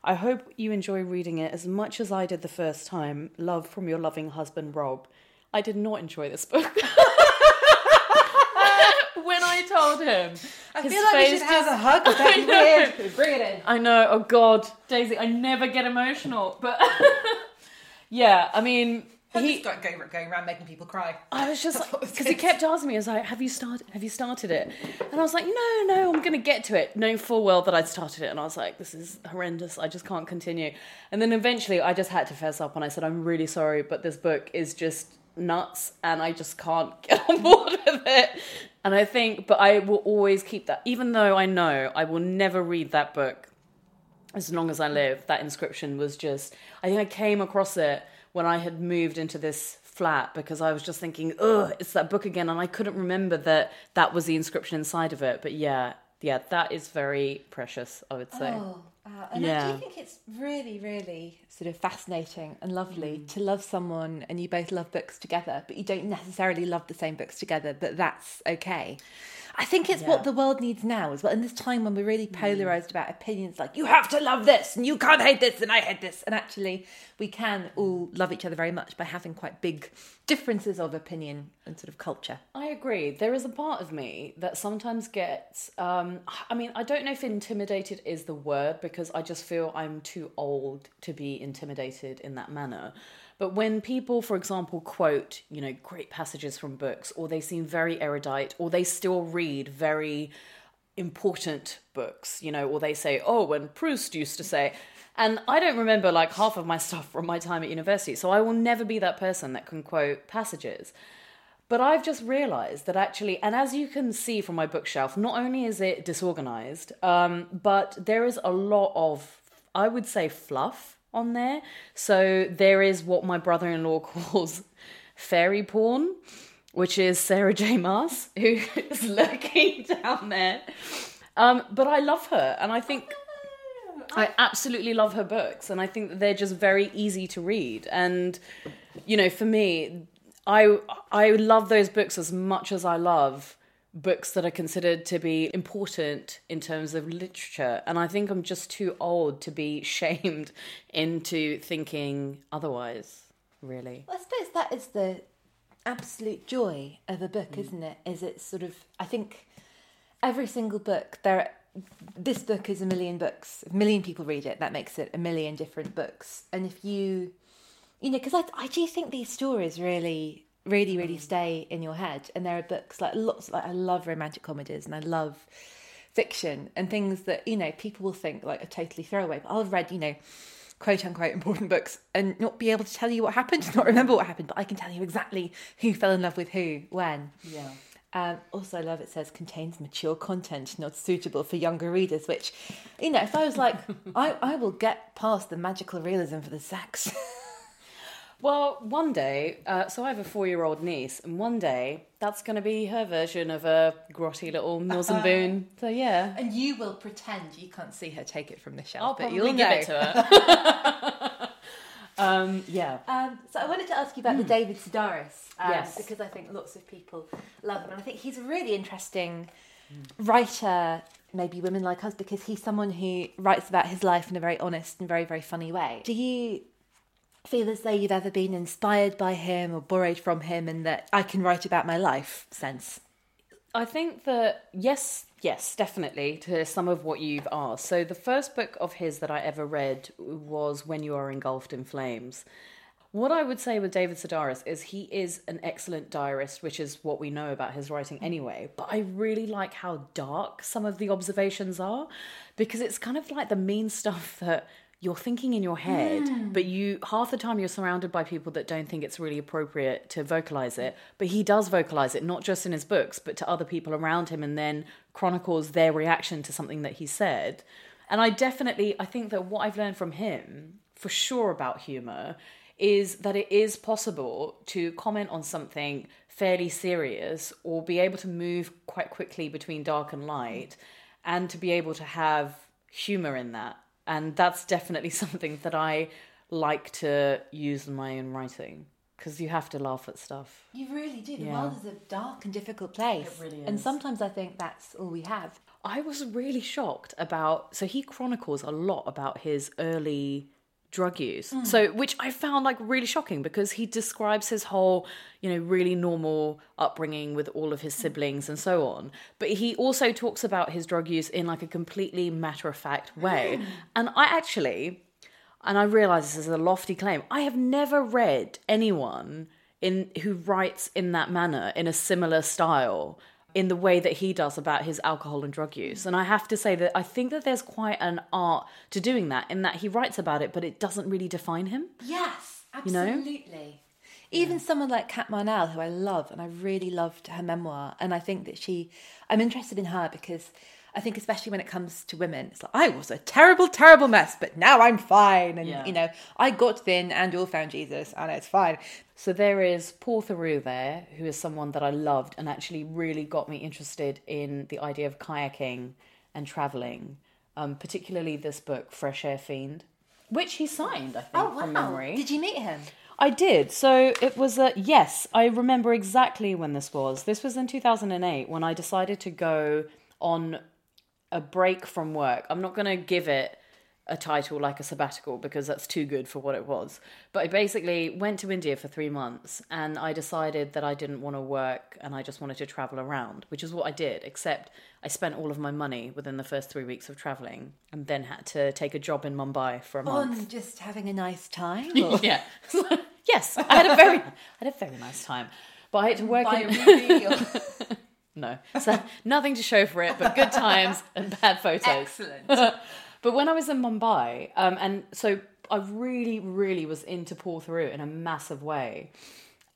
I hope you enjoy reading it as much as I did the first time. Love from your loving husband, Rob. I did not enjoy this book. when I told him, I his feel like we should have a hug. Would that I know. weird? Bring it in. I know. Oh God, Daisy, I never get emotional, but yeah, I mean, he. going, going, going around making people cry. I was just That's because he kept asking me, "I was like, have you started? Have you started it?" And I was like, "No, no, I'm going to get to it." Knowing full well that I'd started it, and I was like, "This is horrendous. I just can't continue." And then eventually, I just had to fess up, and I said, "I'm really sorry, but this book is just nuts, and I just can't get on board with it." And I think, but I will always keep that, even though I know I will never read that book as long as I live, that inscription was just. I think I came across it when I had moved into this flat because I was just thinking, ugh, it's that book again, and I couldn't remember that that was the inscription inside of it. But yeah, yeah, that is very precious. I would say. Oh, uh, and I do think it's really, really sort of fascinating and lovely to love someone and you both love books together, but you don't necessarily love the same books together, but that's okay. I think it's what the world needs now as well. In this time when we're really polarized about opinions, like you have to love this and you can't hate this and I hate this. And actually, we can all love each other very much by having quite big differences of opinion and sort of culture. I agree. There is a part of me that sometimes gets. Um, I mean, I don't know if intimidated is the word because I just feel I'm too old to be intimidated in that manner. But when people, for example, quote, you know, great passages from books, or they seem very erudite, or they still read very important books, you know, or they say, oh, when Proust used to say, and I don't remember like half of my stuff from my time at university, so I will never be that person that can quote passages. But I've just realized that actually, and as you can see from my bookshelf, not only is it disorganized, um, but there is a lot of, I would say, fluff on there. So there is what my brother in law calls fairy porn, which is Sarah J. Maas, who is lurking down there. Um, but I love her, and I think. I absolutely love her books, and I think that they're just very easy to read. And you know, for me, I I love those books as much as I love books that are considered to be important in terms of literature. And I think I'm just too old to be shamed into thinking otherwise. Really, Well, I suppose that is the absolute joy of a book, mm. isn't it? Is it sort of? I think every single book there. This book is a million books. A million people read it. That makes it a million different books. And if you, you know, because I, I do think these stories really, really, really stay in your head. And there are books like lots. Like I love romantic comedies, and I love fiction and things that you know people will think like are totally throwaway. But I've read, you know, quote unquote important books and not be able to tell you what happened, not remember what happened, but I can tell you exactly who fell in love with who when. yeah. Um, also, I love it says contains mature content not suitable for younger readers. Which, you know, if I was like, I, I will get past the magical realism for the sex. Well, one day, uh, so I have a four-year-old niece, and one day that's going to be her version of a grotty little Mills and Boon. So yeah, and you will pretend you can't see her take it from the shelf, I'll but you'll give it to her. um, yeah. Um, so I wanted to ask you about the David Sedaris, um, Yes. because I think lots of people love him, and I think he's a really interesting writer. Maybe women like us, because he's someone who writes about his life in a very honest and very very funny way. Do you feel as though you've ever been inspired by him or borrowed from him, and that I can write about my life sense? I think that yes, yes, definitely to some of what you've asked. So the first book of his that I ever read was When You Are Engulfed in Flames. What I would say with David Sedaris is he is an excellent diarist, which is what we know about his writing anyway. But I really like how dark some of the observations are because it's kind of like the mean stuff that you're thinking in your head, but you half the time you're surrounded by people that don't think it's really appropriate to vocalize it. But he does vocalize it, not just in his books, but to other people around him, and then chronicles their reaction to something that he said. And I definitely, I think that what I've learned from him, for sure, about humor is that it is possible to comment on something fairly serious or be able to move quite quickly between dark and light and to be able to have humor in that. And that's definitely something that I like to use in my own writing because you have to laugh at stuff. You really do. The Yeah. world is a dark and difficult place, It really and sometimes I think that's all we have. I was really shocked about. So he chronicles a lot about his early drug use. Mm. So, which I found like really shocking because he describes his whole, you know, really normal upbringing with all of his siblings and so on. But he also talks about his drug use in like a completely matter of fact way. Mm. And I actually, and I realize this is a lofty claim, I have never read anyone in who writes in that manner in a similar style in the way that he does about his alcohol and drug use. And I have to say that I think that there's quite an art to doing that in that he writes about it, but it doesn't really define him. Yes, You know? absolutely. Even someone like Cat Marnell, who I love, and I really loved her memoir, and I think that she, I'm interested in her because I think especially when it comes to women, it's like I was a terrible, terrible mess, but now I'm fine, and Yeah. you know I got thin and all found Jesus, and it's fine. So there is Paul Theroux there, who is someone that I loved and actually really got me interested in the idea of kayaking and traveling, um, particularly this book, Fresh Air Fiend, which he signed, I think, from memory. Did you meet him? I did. So it was a yes, I remember exactly when this was. This was in 2008 when I decided to go on a break from work. I'm not going to give it a title like a sabbatical because that's too good for what it was. But I basically went to India for 3 months and I decided that I didn't want to work and I just wanted to travel around, which is what I did, except I spent all of my money within the first 3 weeks of traveling and then had to take a job in Mumbai for a month. On just having a nice time. Yeah. yes, I had a very, I had a very nice time, but I had to work Buy in. a movie or- no, so nothing to show for it, but good times and bad photos. Excellent. but when I was in Mumbai, um, and so I really, really was into Paul Theroux in a massive way.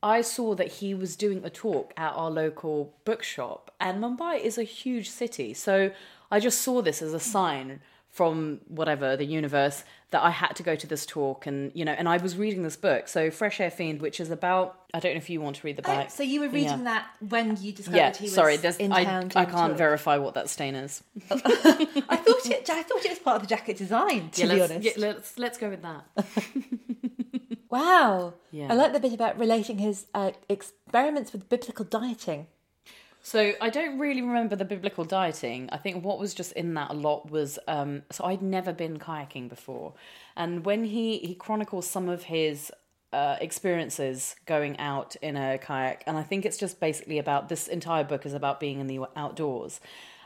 I saw that he was doing a talk at our local bookshop, and Mumbai is a huge city, so I just saw this as a sign from whatever the universe that I had to go to this talk, and you know, and I was reading this book, so Fresh Air Fiend, which is about I don't know if you want to read the Oh, back. so you were reading that when you discovered Yeah, he was sorry, there's, in I, town. I doing can't tour. verify what that stain is. I thought it. I thought it was part of the jacket design. To yeah, be let's, honest. yeah, let's let's go with that. Wow. Yeah. I like the bit about relating his uh, experiments with biblical dieting. So I don't really remember the biblical dieting. I think what was just in that a lot was um, so I'd never been kayaking before, and when he he chronicles some of his uh, experiences going out in a kayak, and I think it's just basically about this entire book is about being in the outdoors,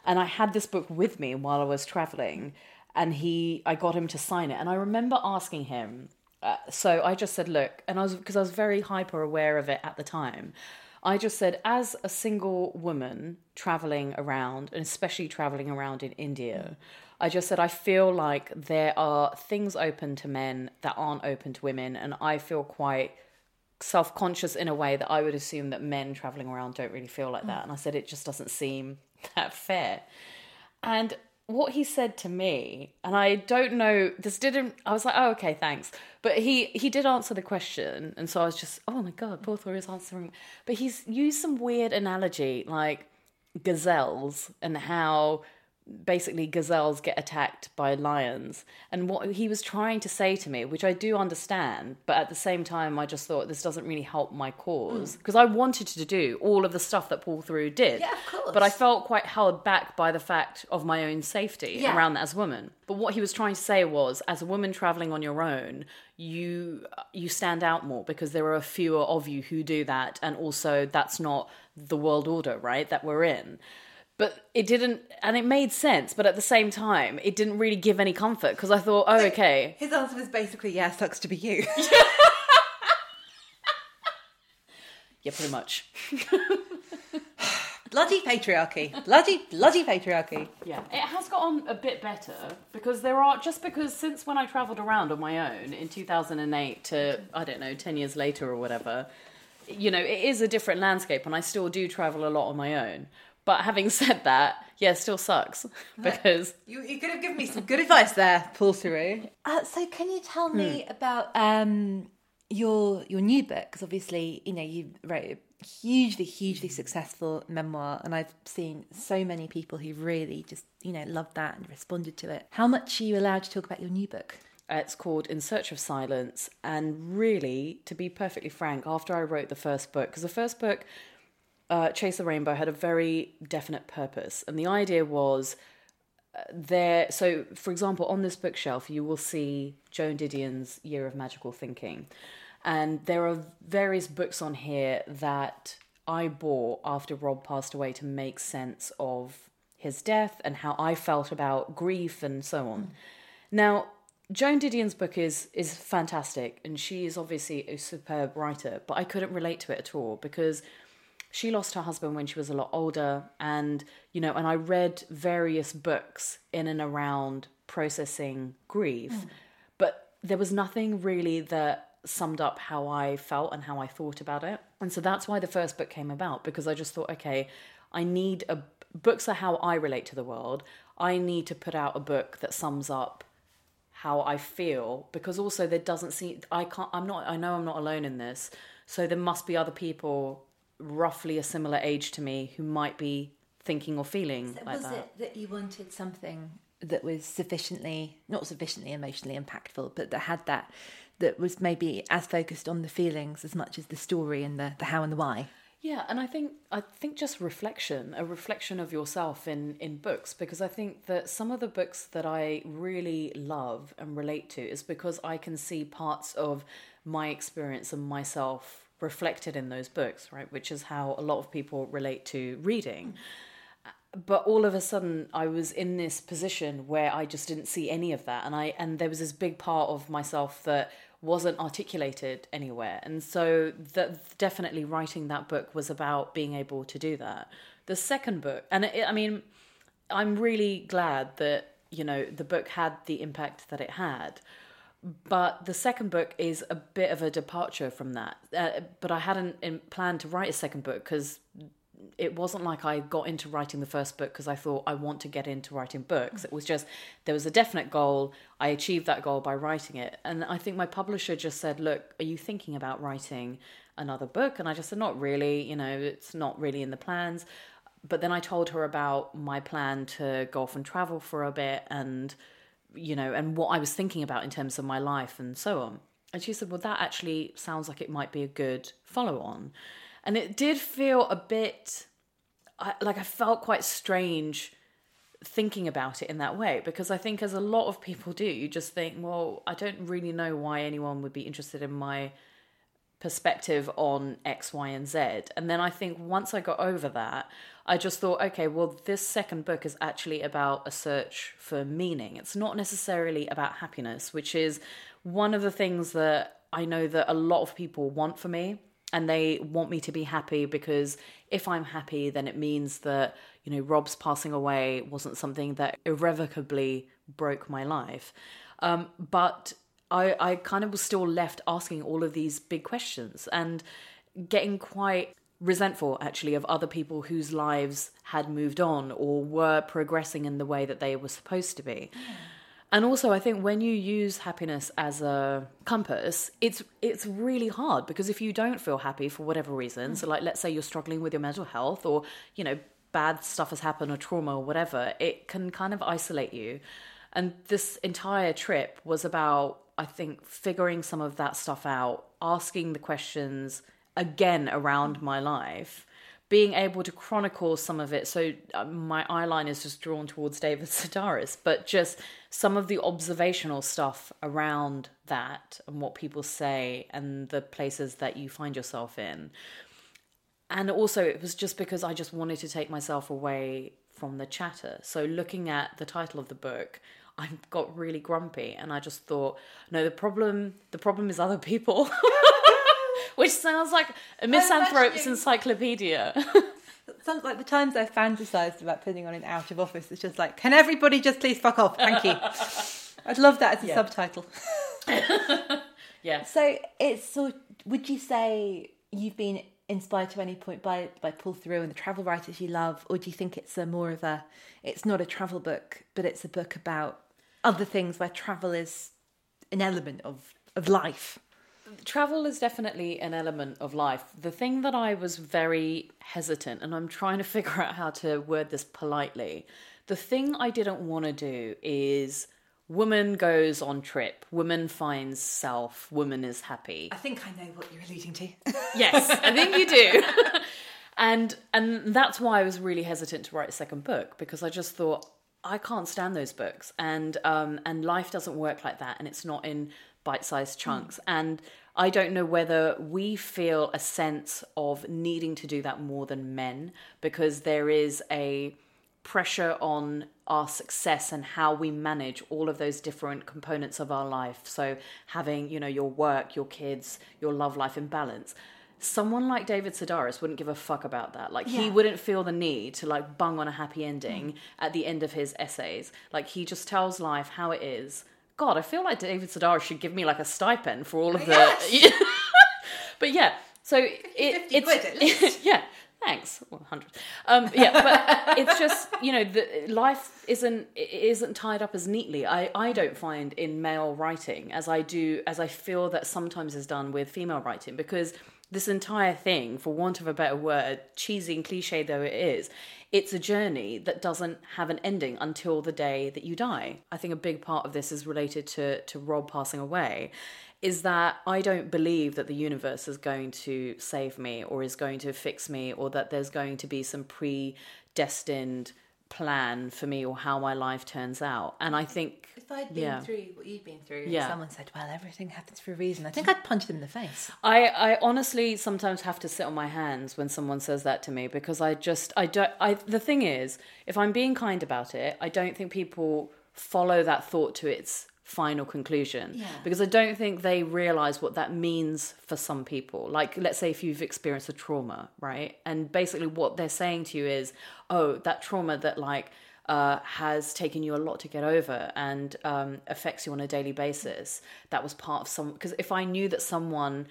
and I had this book with me while I was traveling, and he I got him to sign it, and I remember asking him. Uh, so I just said, look, and I was because I was very hyper aware of it at the time. I just said, as a single woman traveling around, and especially traveling around in India, I just said, I feel like there are things open to men that aren't open to women, and I feel quite self conscious in a way that I would assume that men traveling around don't really feel like that. Mm. And I said, it just doesn't seem that fair. And what he said to me, and I don't know, this didn't. I was like, oh, okay, thanks. But he he did answer the question, and so I was just, oh my god, Paul Theroux is answering. But he's used some weird analogy, like gazelles, and how basically gazelles get attacked by lions. And what he was trying to say to me which i do understand but at the same time i just thought this doesn't really help my cause. Mm. Because i wanted to do all of the stuff that Paul Theroux did. Yeah, of course. but i felt quite held back by the fact of my own safety Yeah. around that as a woman. But what he was trying to say was as a woman traveling on your own you you stand out more because there are fewer of you who do that. And also that's not the world order right that we're in but it didn't and it made sense but at the same time it didn't really give any comfort because i thought oh okay His answer was basically, "Yeah, sucks to be you." yeah pretty much bloody patriarchy. Bloody, bloody patriarchy. yeah it has got on a bit better because there are just because since when i traveled around on my own in 2008 to i don't know 10 years later or whatever you know it is a different landscape and i still do travel a lot on my own but having said that yeah it still sucks because You, you could have given me some good advice there, Paul Theroux. Uh, so, can you tell me about um, your your new book? Because obviously, you know, you wrote a hugely, hugely successful memoir, and I've seen so many people who really just, you know, loved that and responded to it. How much are you allowed to talk about your new book? Uh, It's called In Search of Silence. And really, to be perfectly frank, after I wrote the first book, because the first book, uh, Chase the Rainbow, had a very definite purpose. And the idea was there so for example on this bookshelf you will see joan didion's year of magical thinking and there are various books on here that i bought after rob passed away to make sense of his death and how i felt about grief and so on now joan didion's book is is fantastic and she is obviously a superb writer but i couldn't relate to it at all because she lost her husband when she was a lot older and you know and i read various books in and around processing grief mm. but there was nothing really that summed up how i felt and how i thought about it. And so that's why the first book came about because i just thought okay i need a books are how i relate to the world. I need to put out a book that sums up how I feel because also there doesn't seem I can't I'm not I know I'm not alone in this so there must be other people roughly a similar age to me who might be thinking or feeling like was that. it that you wanted something that was sufficiently not sufficiently emotionally impactful but that had that that was maybe as focused on the feelings as much as the story and the, the how and the why Yeah, and I think I think just reflection, a reflection of yourself in in books because I think that some of the books that I really love and relate to is because I can see parts of my experience and myself reflected in those books, right? Which is how a lot of people relate to reading. Uh, but all of a sudden I was in this position where I just didn't see any of that and I and there was this big part of myself that wasn't articulated anywhere. And so that definitely writing that book was about being able to do that. The second book, and it, I mean, I'm really glad that, you know, the book had the impact that it had. But the second book is a bit of a departure from that. Uh, but I hadn't in, planned to write a second book because it wasn't like I got into writing the first book because I thought I want to get into writing books. It was just there was a definite goal. I achieved that goal by writing it. And I think my publisher just said, "Look, are you thinking about writing another book?" And I just said, "Not really. You know, it's not really in the plans." But then I told her about my plan to go off and travel for a bit and you know, and what I was thinking about in terms of my life and so on. And she said, Well, that actually sounds like it might be a good follow on. And it did feel a bit I, like I felt quite strange thinking about it in that way because I think, as a lot of people do, you just think, Well, I don't really know why anyone would be interested in my perspective on X, Y, and Z. And then I think once I got over that, I just thought, okay, well, this second book is actually about a search for meaning. It's not necessarily about happiness, which is one of the things that I know that a lot of people want for me. And they want me to be happy because if I'm happy, then it means that, you know, Rob's passing away wasn't something that irrevocably broke my life. Um, but I, I kind of was still left asking all of these big questions and getting quite resentful actually of other people whose lives had moved on or were progressing in the way that they were supposed to be. And also I think when you use happiness as a compass, it's it's really hard because if you don't feel happy for whatever reason, so like let's say you're struggling with your mental health or, you know, bad stuff has happened or trauma or whatever, it can kind of isolate you. And this entire trip was about, I think, figuring some of that stuff out, asking the questions again around my life, being able to chronicle some of it. So uh, my eyeline is just drawn towards David Sedaris, but just some of the observational stuff around that and what people say and the places that you find yourself in. And also, it was just because I just wanted to take myself away from the chatter. So, looking at the title of the book, I got really grumpy, and I just thought, no, the problem, the problem is other people, which sounds like a misanthrope's encyclopedia. Sounds like the times I've fantasized about putting on an out of office. It's just like, can everybody just please fuck off? Thank you. I'd love that as a Yeah. subtitle. yeah. So it's sort. Would you say you've been inspired to any point by by Paul Theroux and the travel writers you love, or do you think it's a more of a? It's not a travel book, but it's a book about other things where travel is an element of of life. Travel is definitely an element of life. The thing that I was very hesitant, and I'm trying to figure out how to word this politely. The thing I didn't want to do is woman goes on trip, woman finds self, woman is happy. I think I know what you're alluding to. Yes, I think you do. and and that's why I was really hesitant to write a second book because I just thought I can't stand those books, and um, and life doesn't work like that, and it's not in bite-sized chunks. And I don't know whether we feel a sense of needing to do that more than men because there is a pressure on our success and how we manage all of those different components of our life. So having, you know, your work, your kids, your love life in balance. Someone like David Sedaris wouldn't give a fuck about that. Like he wouldn't feel the need to like bung on a happy ending Mm. at the end of his essays. Like he just tells life how it is. God, I feel like David Sedaris should give me like a stipend for all of the but yeah, so it, 50 it's quid at least. yeah. Thanks, well, hundred. Um, yeah, but it's just you know, the life isn't isn't tied up as neatly. I I don't find in male writing as I do as I feel that sometimes is done with female writing because this entire thing, for want of a better word, cheesy and cliche though it is, it's a journey that doesn't have an ending until the day that you die. I think a big part of this is related to to Rob passing away is that I don't believe that the universe is going to save me or is going to fix me or that there's going to be some predestined plan for me or how my life turns out. And I think I'd been Yeah. through what you've been through, Yeah. someone said, "Well, everything happens for a reason," I think mm. I'd punch them in the face. I, I honestly sometimes have to sit on my hands when someone says that to me because I just I don't I the thing is if I'm being kind about it I don't think people follow that thought to its final conclusion Yeah. because I don't think they realize what that means for some people like let's say if you've experienced a trauma right and basically what they're saying to you is oh that trauma that like uh, has taken you a lot to get over and um, affects you on a daily basis. That was part of some. Because if I knew that someone,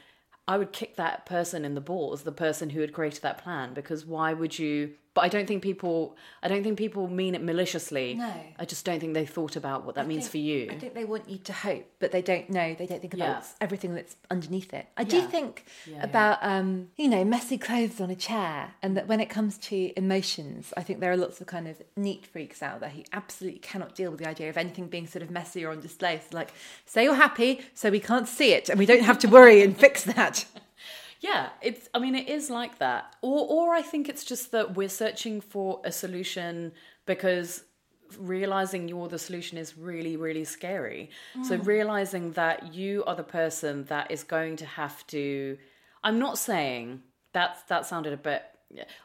I would kick that person in the balls, the person who had created that plan. Because why would you? But I don't think people. I don't think people mean it maliciously. No. I just don't think they thought about what that I means think- for you. I think they want you to hope, but they don't know. They don't think about Yeah. everything that's underneath it. I do think Yeah, about, um, you know, messy clothes on a chair, and that when it comes to emotions, I think there are lots of kind of neat freaks out there who absolutely cannot deal with the idea of anything being sort of messy or on display. So, like, say you're happy, so we can't see it, and we don't have to worry and fix that. Yeah, it's. I mean, it is like that, or or I think it's just that we're searching for a solution because realizing you're the solution is really really scary. So mm. realizing that you are the person that is going to have to. I'm not saying that that sounded a bit.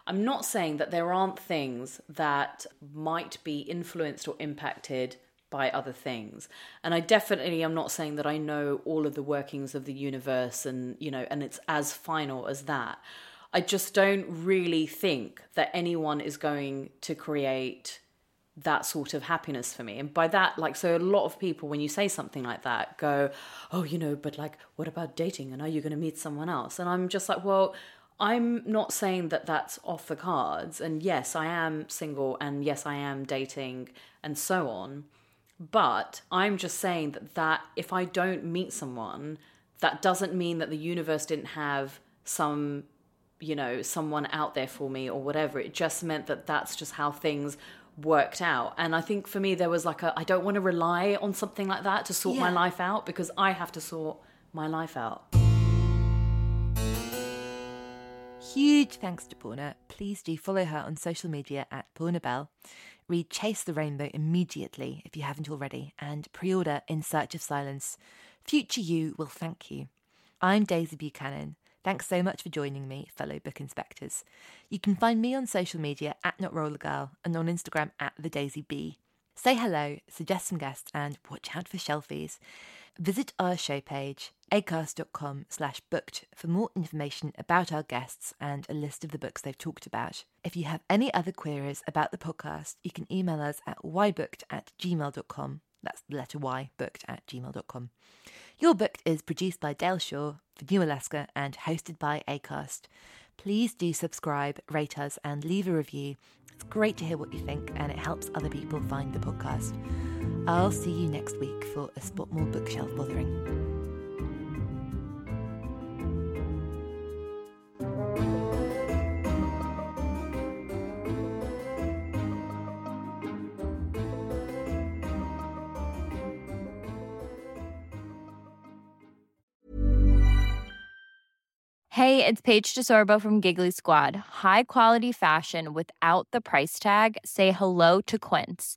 I'm not saying that there aren't things that might be influenced or impacted by other things. And I definitely am not saying that I know all of the workings of the universe and, you know, and it's as final as that. I just don't really think that anyone is going to create that sort of happiness for me. And by that, like, so a lot of people, when you say something like that, go, oh, you know, but like, what about dating? And are you going to meet someone else? And I'm just like, well, I'm not saying that that's off the cards. And yes, I am single and yes, I am dating and so on. But I'm just saying that, that if I don't meet someone, that doesn't mean that the universe didn't have some, you know, someone out there for me or whatever. It just meant that that's just how things worked out. And I think for me, there was like a, I don't want to rely on something like that to sort my life out because I have to sort my life out. Huge thanks to Poorna. Please do follow her on social media at Poorna Bell. Read Chase the Rainbow immediately if you haven't already, and pre order In Search of Silence. Future you will thank you. I'm Daisy Buchanan. Thanks so much for joining me, fellow book inspectors. You can find me on social media at Not Roller Girl and on Instagram at The Daisy B. Say hello, suggest some guests, and watch out for shelfies. Visit our show page, acast.com slash booked for more information about our guests and a list of the books they've talked about. If you have any other queries about the podcast, you can email us at ybooked at gmail.com. That's the letter Y, booked at gmail.com. You're Booked is produced by Dale Shaw for New Alaska and hosted by ACAST. Please do subscribe, rate us, and leave a review. It's great to hear what you think, and it helps other people find the podcast. I'll see you next week for a spot more bookshelf bothering. Hey, it's Paige DeSorbo from Giggly Squad. High quality fashion without the price tag. Say hello to Quince.